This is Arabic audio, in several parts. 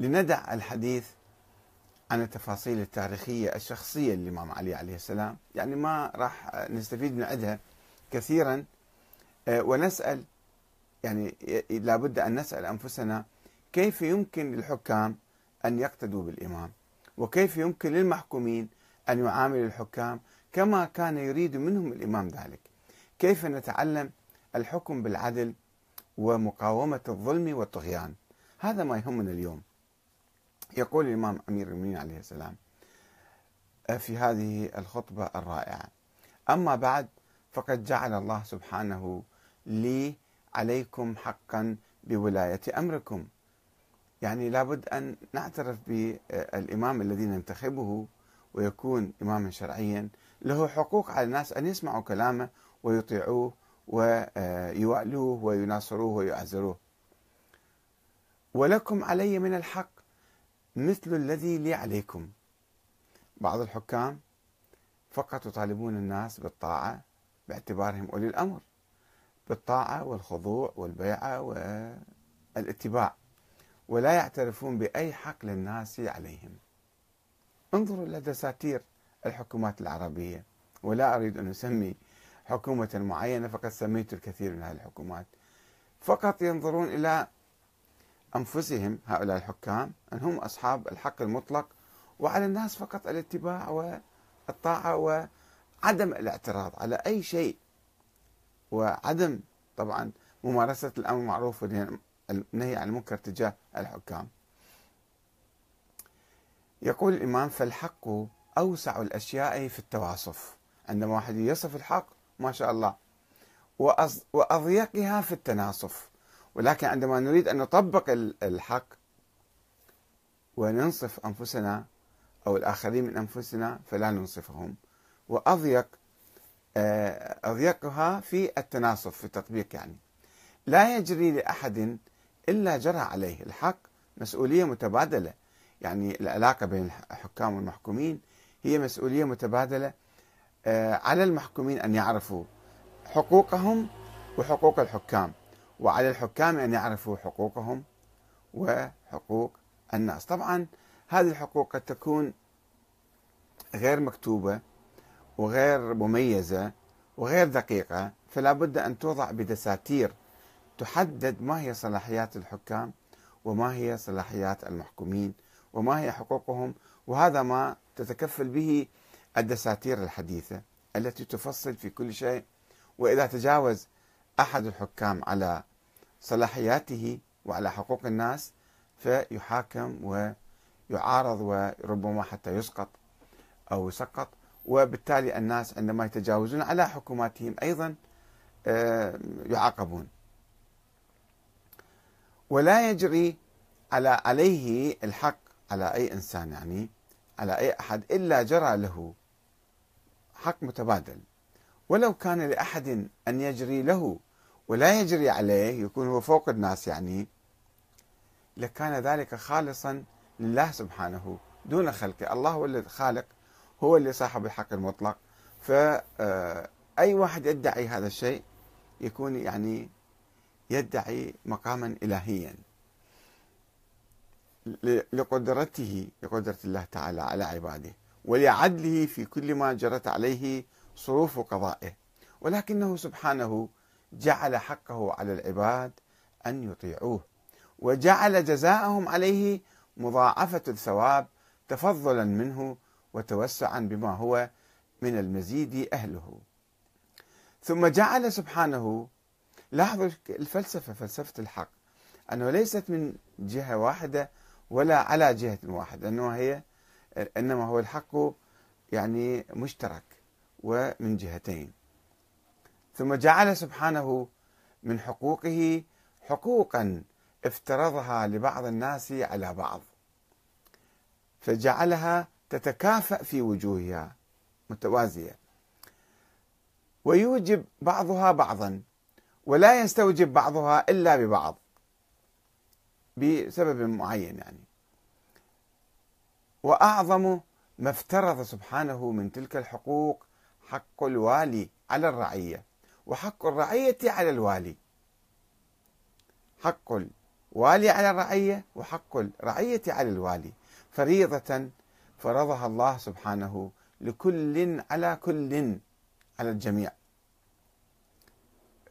لندع الحديث عن التفاصيل التاريخية الشخصية للإمام علي عليه السلام. يعني ما راح نستفيد من عندها كثيرا. آه، ونسأل يعني لابد أن نسأل أنفسنا كيف يمكن للحكام أن يقتدوا بالإمام؟ وكيف يمكن للمحكومين أن يعاملوا الحكام كما كان يريد منهم الإمام ذلك؟ كيف نتعلم الحكم بالعدل ومقاومة الظلم والطغيان؟ هذا ما يهمنا اليوم. يقول الإمام أمير المؤمنين عليه السلام في هذه الخطبة الرائعة أما بعد فقد جعل الله سبحانه لي عليكم حقا بولاية أمركم. يعني لابد أن نعترف بالإمام الذي ننتخبه ويكون إماما شرعيا له حقوق على الناس أن يسمعوا كلامه ويطيعوه ويوألوه ويناصروه ويعزروه ولكم علي من الحق مثل الذي لي عليكم. بعض الحكام فقط يطالبون الناس بالطاعة باعتبارهم أولي الأمر بالطاعة والخضوع والبيعة والاتباع ولا يعترفون بأي حق للناس عليهم. انظروا إلى دساتير الحكومات العربية ولا أريد أن أسمي حكومة معينة فقد سميت الكثير من هذه الحكومات. فقط ينظرون إلى أنفسهم هؤلاء الحكام أن هم أصحاب الحق المطلق وعلى الناس فقط الاتباع والطاعة وعدم الاعتراض على أي شيء. وعدم طبعا ممارسة الأمر المعروف والنهي عن المنكر تجاه الحكام. يقول الإمام فالحق أوسع الأشياء في التواصف. عندما واحد يصف الحق ما شاء الله وأضيقها في التناصف. ولكن عندما نريد أن نطبق الحق وننصف أنفسنا أو الآخرين من أنفسنا فلا ننصفهم. وأضيق آه، أضيقها في التناصف في التطبيق يعني. لا يجري لأحد إلا جرى عليه الحق مسؤولية متبادلة. يعني العلاقة بين الحكام والمحكومين هي مسؤولية متبادلة آه، على المحكومين أن يعرفوا حقوقهم وحقوق الحكام. وعلى الحكام أن يعرفوا حقوقهم وحقوق الناس. طبعا هذه الحقوق قد تكون غير مكتوبة وغير مميزة وغير دقيقة فلا بد أن توضع بدساتير تحدد ما هي صلاحيات الحكام وما هي صلاحيات المحكومين وما هي حقوقهم وهذا ما تتكفل به الدساتير الحديثة التي تفصل في كل شيء. وإذا تجاوز أحد الحكام على صلاحياته وعلى حقوق الناس فيحاكم ويعارض وربما حتى يسقط أو يسقط. وبالتالي الناس عندما يتجاوزون على حكوماتهم أيضا آه، يعاقبون. ولا يجري على عليه الحق على أي إنسان يعني على أي أحد إلا جرى له حق متبادل. ولو كان لأحد أن يجري له ولا يجري عليه يكون هو فوق الناس يعني لكان ذلك خالصا لله سبحانه دون خلقه. الله هو الخالق هو اللي صاحب الحق المطلق. فأي آه، واحد يدعي هذا الشيء يكون يعني يدعي مقاما إلهيا. لقدرته لقدرة الله تعالى على عباده ولعدله في كل ما جرت عليه صروف قضائه. ولكنه سبحانه جعل حقه على العباد أن يطيعوه وجعل جزاءهم عليه مضاعفة الثواب تفضلا منه وتوسعا بما هو من المزيد أهله. ثم جعل سبحانه لاحظوا الفلسفة فلسفة الحق أنه ليست من جهة واحدة ولا على جهة واحدة أنه هي إنما هو الحق يعني مشترك ومن جهتين. ثم جعل سبحانه من حقوقه حقوقا افترضها لبعض الناس على بعض. فجعلها تتكافأ في وجوهها متوازية. ويوجب بعضها بعضا ولا يستوجب بعضها إلا ببعض بسبب معين يعني. وأعظم ما افترض سبحانه من تلك الحقوق حق الوالي على الرعية. وحق الرعية على الوالي. حق والي على الرعية وحق الرعية على الوالي. فريضة فرضها الله سبحانه لكل على كل على الجميع.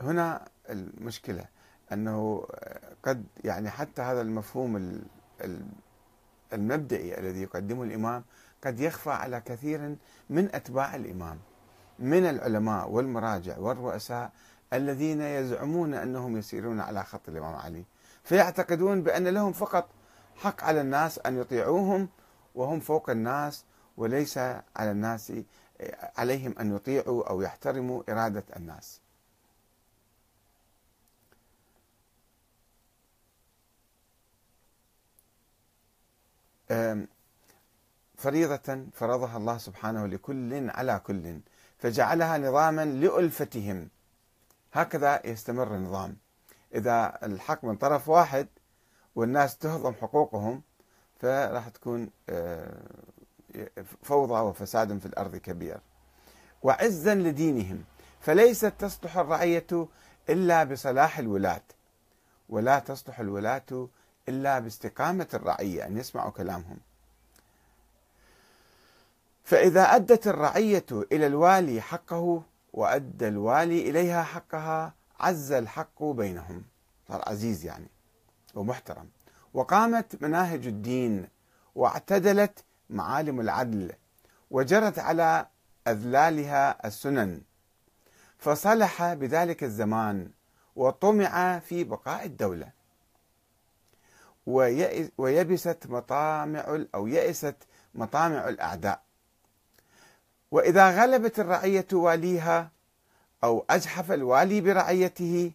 هنا المشكلة أنه قد يعني حتى هذا المفهوم المبدئي الذي يقدمه الإمام قد يخفى على كثير من أتباع الإمام. من العلماء والمراجع والرؤساء الذين يزعمون أنهم يسيرون على خط الإمام علي. فيعتقدون بأن لهم فقط حق على الناس أن يطيعوهم وهم فوق الناس وليس على الناس عليهم أن يطيعوا أو يحترموا إرادة الناس. فريضة فرضها الله سبحانه لكل على كل. فجعلها نظاما لألفتهم. هكذا يستمر النظام. إذا الحق من طرف واحد والناس تهضم حقوقهم فراح تكون آه، فوضى وفساد في الأرض كبير. وعزا لدينهم. فليست تصلح الرعية إلا بصلاح الولاة ولا تصلح الولاة إلا باستقامة الرعية أن يسمعوا كلامهم. فإذا أدت الرعية إلى الوالي حقه وأدى الوالي إليها حقها عز الحق بينهم. صار عزيز يعني ومحترم. وقامت مناهج الدين واعتدلت معالم العدل وجرت على أذلالها السنن. فصلح بذلك الزمان وطمع في بقاء الدولة. ويبست مطامع أو يئست مطامع الأعداء. وإذا غلبت الرعية واليها أو أجحف الوالي برعيته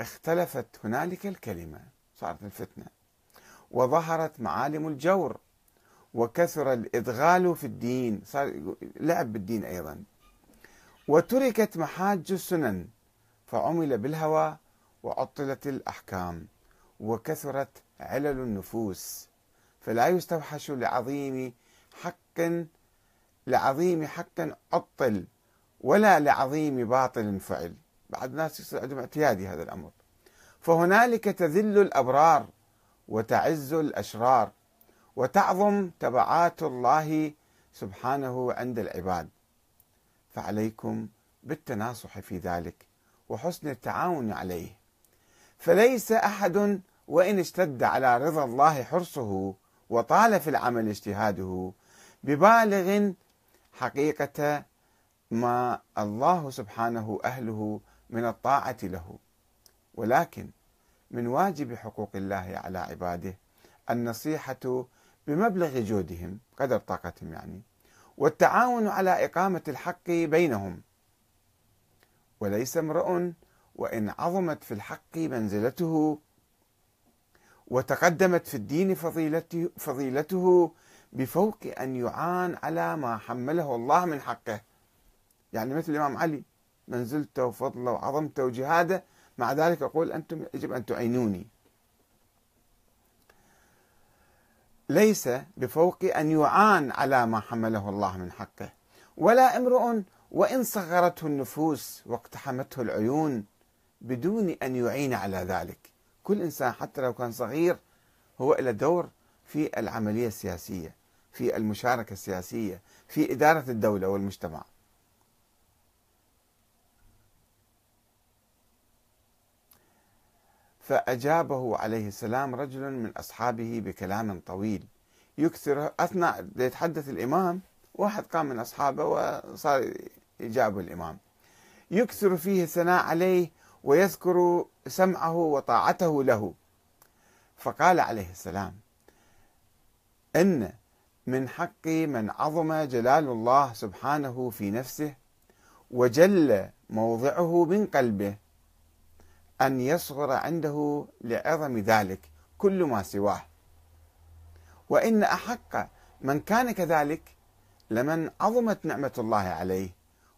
اختلفت هنالك الكلمة صارت الفتنة. وظهرت معالم الجور وكثر الإدغال في الدين صار لعب بالدين أيضا. وتركت محاج السنن فعمل بالهوى وعطلت الأحكام. وكثرت علل النفوس فلا يستوحش لعظيم حق لعظيم حق عطل ولا لعظيم باطل فعل. بعض الناس يصير عندهم اعتيادي هذا الأمر. فهنالك تذل الأبرار وتعز الأشرار وتعظم تبعات الله سبحانه عند العباد. فعليكم بالتناصح في ذلك وحسن التعاون عليه. فليس أحد وإن اشتد على رضا الله حرصه وطال في العمل اجتهاده ببالغ حقيقة ما الله سبحانه أهله من الطاعة له. ولكن من واجب حقوق الله على عباده النصيحة بمبلغ جودهم قدر طاقتهم يعني والتعاون على إقامة الحق بينهم. وليس امرؤ وإن عظمت في الحق منزلته وتقدمت في الدين فضيلته, فضيلته بفوق أن يعان على ما حمله الله من حقه. يعني مثل الإمام علي منزلته وفضله وعظمته وجهاده مع ذلك يقول أنتم يجب أن تعينوني. ليس بفوق أن يعان على ما حمله الله من حقه. ولا امرؤ وإن صغرته النفوس واقتحمته العيون بدون أن يعين على ذلك. كل إنسان حتى لو كان صغير هو له دور في العملية السياسية. في المشاركة السياسية في إدارة الدولة والمجتمع. فأجابه عليه السلام رجل من أصحابه بكلام طويل يكثر أثناء يتحدث الإمام واحد قام من أصحابه وصار يجابه الإمام. يكثر فيه الثناء عليه ويذكر سمعه وطاعته له. فقال عليه السلام إن من حق من عظم جلال الله سبحانه في نفسه وجل موضعه من قلبه أن يصغر عنده لعظم ذلك كل ما سواه. وإن أحق من كان كذلك لمن عظمت نعمة الله عليه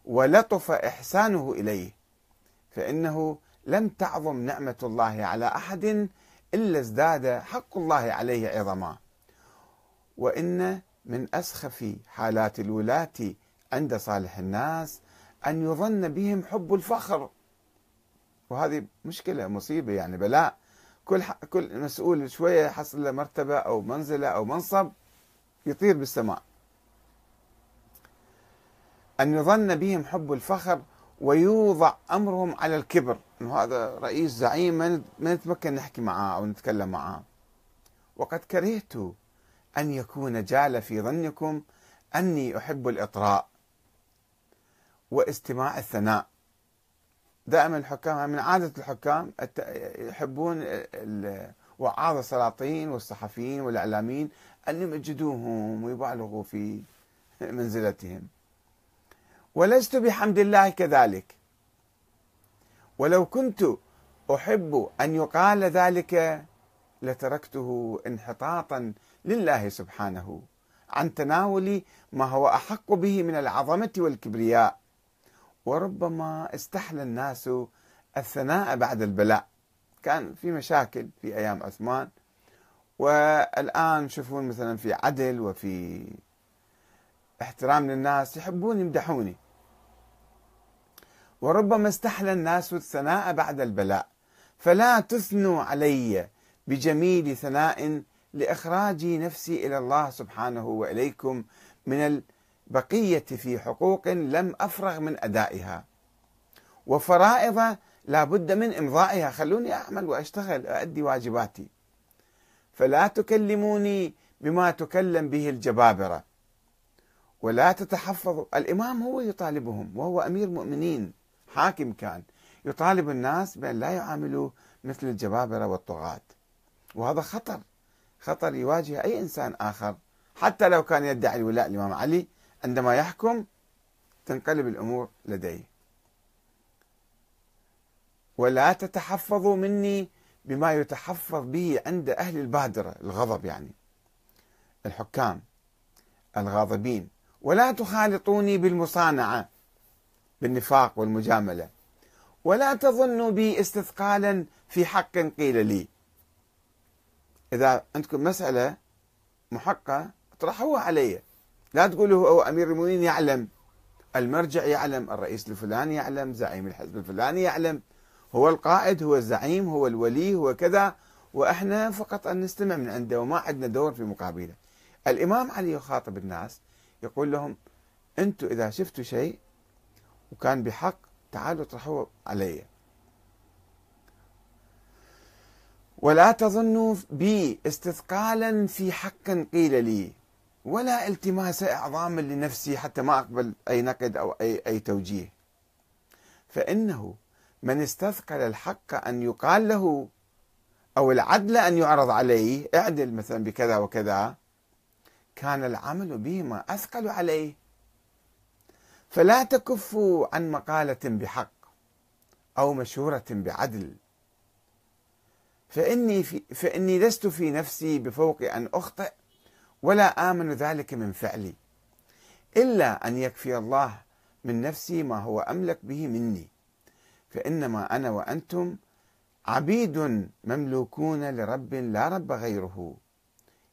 ولطف إحسانه إليه فإنه لم تعظم نعمة الله على أحد إلا ازداد حق الله عليه عظما. وإن من أسخف حالات الولاة عند صالح الناس أن يظن بهم حب الفخر. وهذه مشكلة مصيبة يعني بلاء كل كل مسؤول شوية يحصل له مرتبة أو منزلة أو منصب يطير بالسماء. أن يظن بهم حب الفخر ويوضع أمرهم على الكبر. إنه هذا رئيس زعيم ما نتمكن نحكي معاه أو نتكلم معاه. وقد كرهت أن يكون جال في ظنكم أني أحب الإطراء واستماع الثناء. دائما الحكام من عادة الحكام يحبون وعاظ السلاطين والصحفيين والإعلاميين أن يمجدوهم ويبالغوا في منزلتهم. ولست بحمد الله كذلك. ولو كنت أحب أن يقال ذلك لتركته انحطاطا لله سبحانه عن تناول ما هو أحق به من العظمة والكبرياء. وربما استحلى الناس الثناء بعد البلاء. كان في مشاكل في أيام عثمان. والآن تشوفون مثلا في عدل وفي احترام للناس يحبون يمدحوني. وربما استحلى الناس الثناء بعد البلاء. فلا تثنوا علي بجميل ثناء لإخراج نفسي إلى الله سبحانه وإليكم من بقية في حقوق لم أفرغ من أدائها. وفرائض لا بد من إمضائها. خلوني أعمل وأشتغل أؤدي واجباتي. فلا تكلموني بما تكلم به الجبابرة. ولا تتحفظوا. الإمام هو يطالبهم وهو أمير مؤمنين حاكم كان. يطالب الناس بأن لا يعاملوا مثل الجبابرة والطغاة. وهذا خطر. خطر يواجه أي إنسان آخر. حتى لو كان يدعي الولاء الإمام علي عندما يحكم تنقلب الأمور لديه. ولا تتحفظوا مني بما يتحفظ به عند أهل البادره الغضب يعني. الحكام الغاضبين. ولا تخالطوني بالمصانعة بالنفاق والمجاملة. ولا تظنوا بي استثقالا في حق قيل لي. إذا عندكم مسألة محقة اطرحوها علي لا تقولوا هو أمير المؤمنين يعلم المرجع يعلم الرئيس الفلاني يعلم زعيم الحزب الفلاني يعلم هو القائد هو الزعيم هو الولي هو كذا وإحنا فقط أن نستمع من عنده وما عندنا دور في مقابله. الإمام علي يخاطب الناس يقول لهم أنتم إذا شفتوا شيء وكان بحق تعالوا اطرحوه علي. ولا تظنوا بي استثقالا في حق قيل لي. ولا التماس إعظام لنفسي حتى ما أقبل أي نقد أو أي أي توجيه. فإنه من استثقل الحق أن يقال له أو العدل أن يعرض عليه اعدل مثلا بكذا وكذا كان العمل بهما أثقل عليه. فلا تكفوا عن مقالة بحق أو مشورة بعدل. فإني في فإني لست في نفسي بفوق أن أخطئ ولا آمن ذلك من فعلي إلا أن يكفي الله من نفسي ما هو أملك به مني. فإنما أنا وأنتم عبيد مملوكون لرب لا رب غيره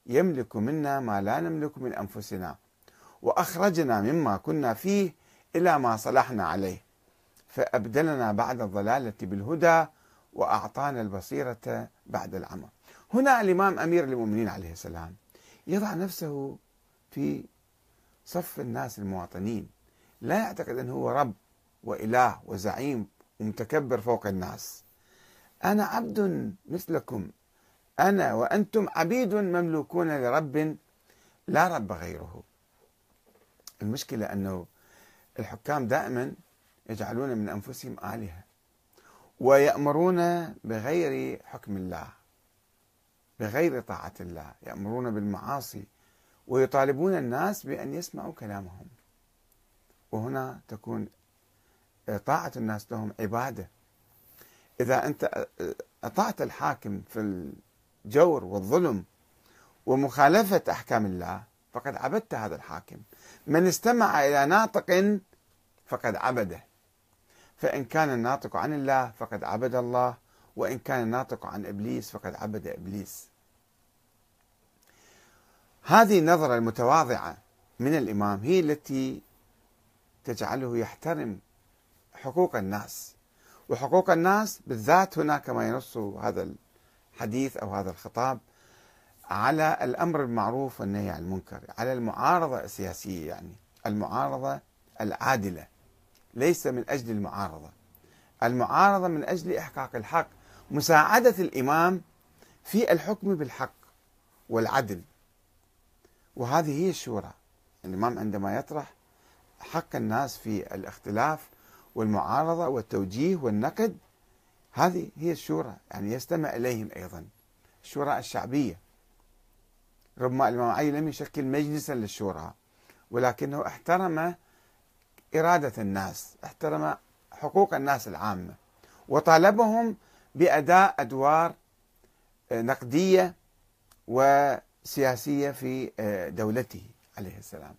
يملك منا ما لا نملك من أنفسنا وأخرجنا مما كنا فيه إلى ما صلحنا عليه. فأبدلنا بعد الضلالة بالهدى وأعطانا البصيرة بعد العمى. هنا الإمام أمير المؤمنين عليه السلام يضع نفسه في صف الناس المواطنين. لا يعتقد أنه هو رب وإله وزعيم ومتكبر فوق الناس. أنا عبد مثلكم. أنا وأنتم عبيد مملوكون لرب لا رب غيره. المشكلة أنه الحكام دائما يجعلون من أنفسهم آلهة. ويأمرون بغير حكم الله بغير طاعة الله. يأمرون بالمعاصي ويطالبون الناس بأن يسمعوا كلامهم. وهنا تكون طاعة الناس لهم عبادة. إذا أنت أطعت الحاكم في الجور والظلم ومخالفة أحكام الله فقد عبدت هذا الحاكم. من استمع إلى ناطق فقد عبده. فإن كان الناطق عن الله فقد عبد الله وإن كان الناطق عن إبليس فقد عبد إبليس. هذه النظرة المتواضعة من الإمام هي التي تجعله يحترم حقوق الناس. وحقوق الناس بالذات هنا كما ينص هذا الحديث أو هذا الخطاب على الأمر بالمعروف والنهي عن المنكر على المعارضة السياسية يعني المعارضة العادلة. ليس من أجل المعارضة. المعارضة من أجل إحقاق الحق. مساعدة الإمام في الحكم بالحق والعدل. وهذه هي الشورى. الإمام عندما يطرح حق الناس في الاختلاف والمعارضة والتوجيه والنقد هذه هي الشورى. يعني يستمع إليهم أيضا. الشورى الشعبية. ربما الإمام علي لم يشكل مجلسا للشورى ولكنه احترم إرادة الناس احترم حقوق الناس العامة وطالبهم بأداء أدوار نقدية وسياسية في دولته عليه السلام.